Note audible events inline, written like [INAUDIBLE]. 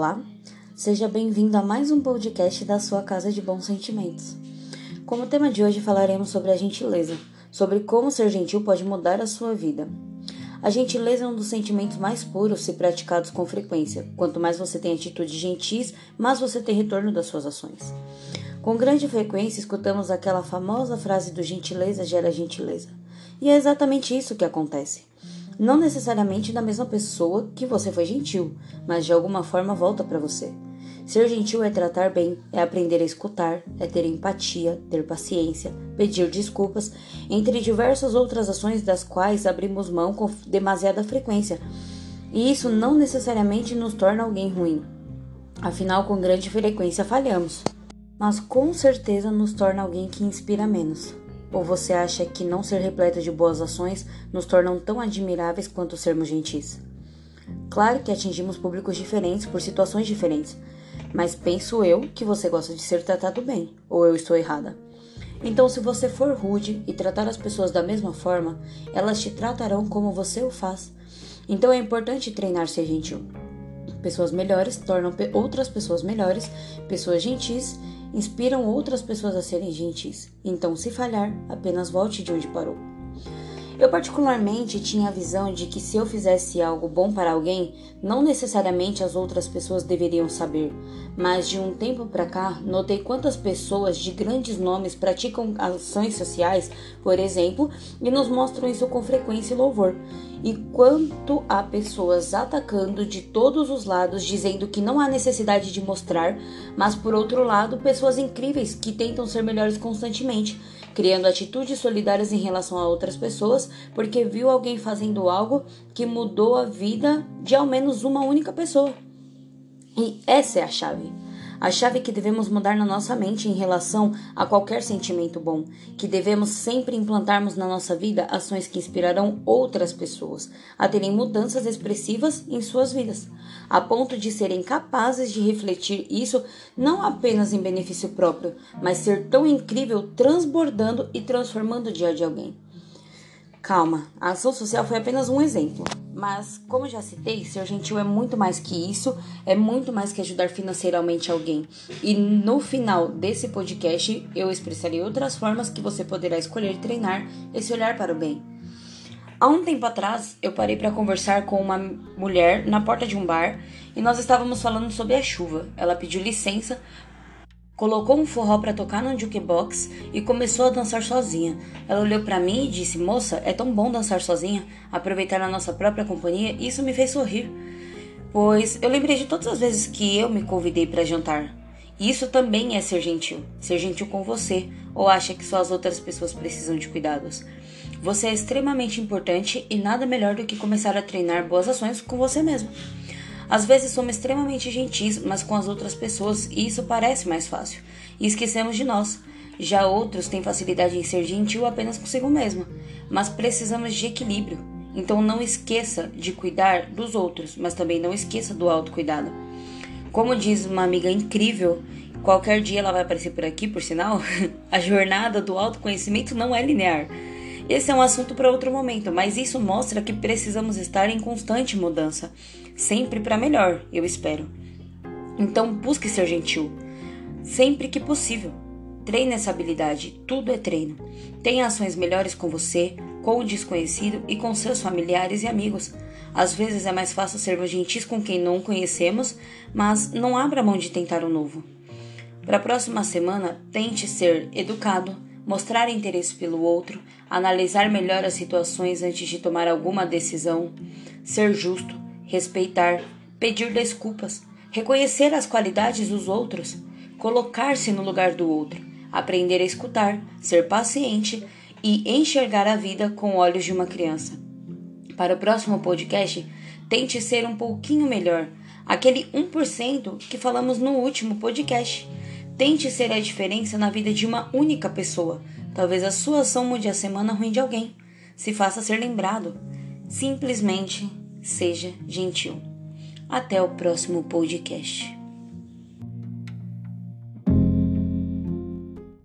Olá, seja bem-vindo a mais um podcast da sua Casa de Bons Sentimentos. Como tema de hoje falaremos sobre a gentileza, sobre como ser gentil pode mudar a sua vida. A gentileza é um dos sentimentos mais puros se praticados com frequência. Quanto mais você tem atitudes gentis, mais você tem retorno das suas ações. Com grande frequência escutamos aquela famosa frase do gentileza gera gentileza. E é exatamente isso que acontece. Não necessariamente da mesma pessoa que você foi gentil, mas de alguma forma volta para você. Ser gentil é tratar bem, é aprender a escutar, é ter empatia, ter paciência, pedir desculpas, entre diversas outras ações das quais abrimos mão com demasiada frequência. E isso não necessariamente nos torna alguém ruim. Afinal, com grande frequência falhamos. Mas com certeza nos torna alguém que inspira menos. Ou você acha que não ser repleto de boas ações nos tornam tão admiráveis quanto sermos gentis? Claro que atingimos públicos diferentes por situações diferentes, mas penso eu que você gosta de ser tratado bem, ou eu estou errada? Então, se você for rude e tratar as pessoas da mesma forma, elas te tratarão como você o faz. Então, é importante treinar ser gentil. Pessoas melhores tornam outras pessoas melhores, pessoas gentis inspiram outras pessoas a serem gentis. Então, se falhar, apenas volte de onde parou. Eu, particularmente, tinha a visão de que se eu fizesse algo bom para alguém, não necessariamente as outras pessoas deveriam saber, mas de um tempo para cá, notei quantas pessoas de grandes nomes praticam ações sociais, por exemplo, e nos mostram isso com frequência e louvor. E quanto há pessoas atacando de todos os lados, dizendo que não há necessidade de mostrar, mas por outro lado, pessoas incríveis que tentam ser melhores constantemente criando atitudes solidárias em relação a outras pessoas, porque viu alguém fazendo algo que mudou a vida de ao menos uma única pessoa. E essa é a chave. A chave que devemos mudar na nossa mente em relação a qualquer sentimento bom, que devemos sempre implantarmos na nossa vida ações que inspirarão outras pessoas a terem mudanças expressivas em suas vidas, a ponto de serem capazes de refletir isso não apenas em benefício próprio, mas ser tão incrível transbordando e transformando o dia de alguém. Calma, a ação social foi apenas um exemplo. Mas, como já citei, ser gentil é muito mais que isso, é muito mais que ajudar financeiramente alguém. E no final desse podcast, eu expressarei outras formas que você poderá escolher treinar esse olhar para o bem. Há um tempo atrás, eu parei para conversar com uma mulher na porta de um bar e nós estávamos falando sobre a chuva. Ela pediu licença colocou um forró para tocar no jukebox e começou a dançar sozinha. Ela olhou para mim e disse: Moça, é tão bom dançar sozinha, aproveitar a nossa própria companhia. Isso me fez sorrir, pois eu lembrei de todas as vezes que eu me convidei para jantar. Isso também é ser gentil, ser gentil com você, ou acha que só as outras pessoas precisam de cuidados. Você é extremamente importante e nada melhor do que começar a treinar boas ações com você mesmo. Às vezes somos extremamente gentis, mas com as outras pessoas, isso parece mais fácil. E esquecemos de nós. Já outros têm facilidade em ser gentil apenas consigo mesmo, mas precisamos de equilíbrio. Então não esqueça de cuidar dos outros, mas também não esqueça do autocuidado. Como diz uma amiga incrível, qualquer dia ela vai aparecer por aqui, por sinal, [LAUGHS] a jornada do autoconhecimento não é linear. Esse é um assunto para outro momento, mas isso mostra que precisamos estar em constante mudança sempre para melhor, eu espero. Então busque ser gentil, sempre que possível. Treine essa habilidade, tudo é treino. Tenha ações melhores com você, com o desconhecido e com seus familiares e amigos. Às vezes é mais fácil sermos gentis com quem não conhecemos, mas não abra mão de tentar o novo. Para a próxima semana, tente ser educado, mostrar interesse pelo outro, analisar melhor as situações antes de tomar alguma decisão, ser justo, respeitar, pedir desculpas, reconhecer as qualidades dos outros, colocar-se no lugar do outro, aprender a escutar, ser paciente e enxergar a vida com olhos de uma criança. Para o próximo podcast, tente ser um pouquinho melhor, aquele 1% que falamos no último podcast. Tente ser a diferença na vida de uma única pessoa. Talvez a sua ação mude a semana ruim de alguém. Se faça ser lembrado. Simplesmente seja gentil. Até o próximo podcast.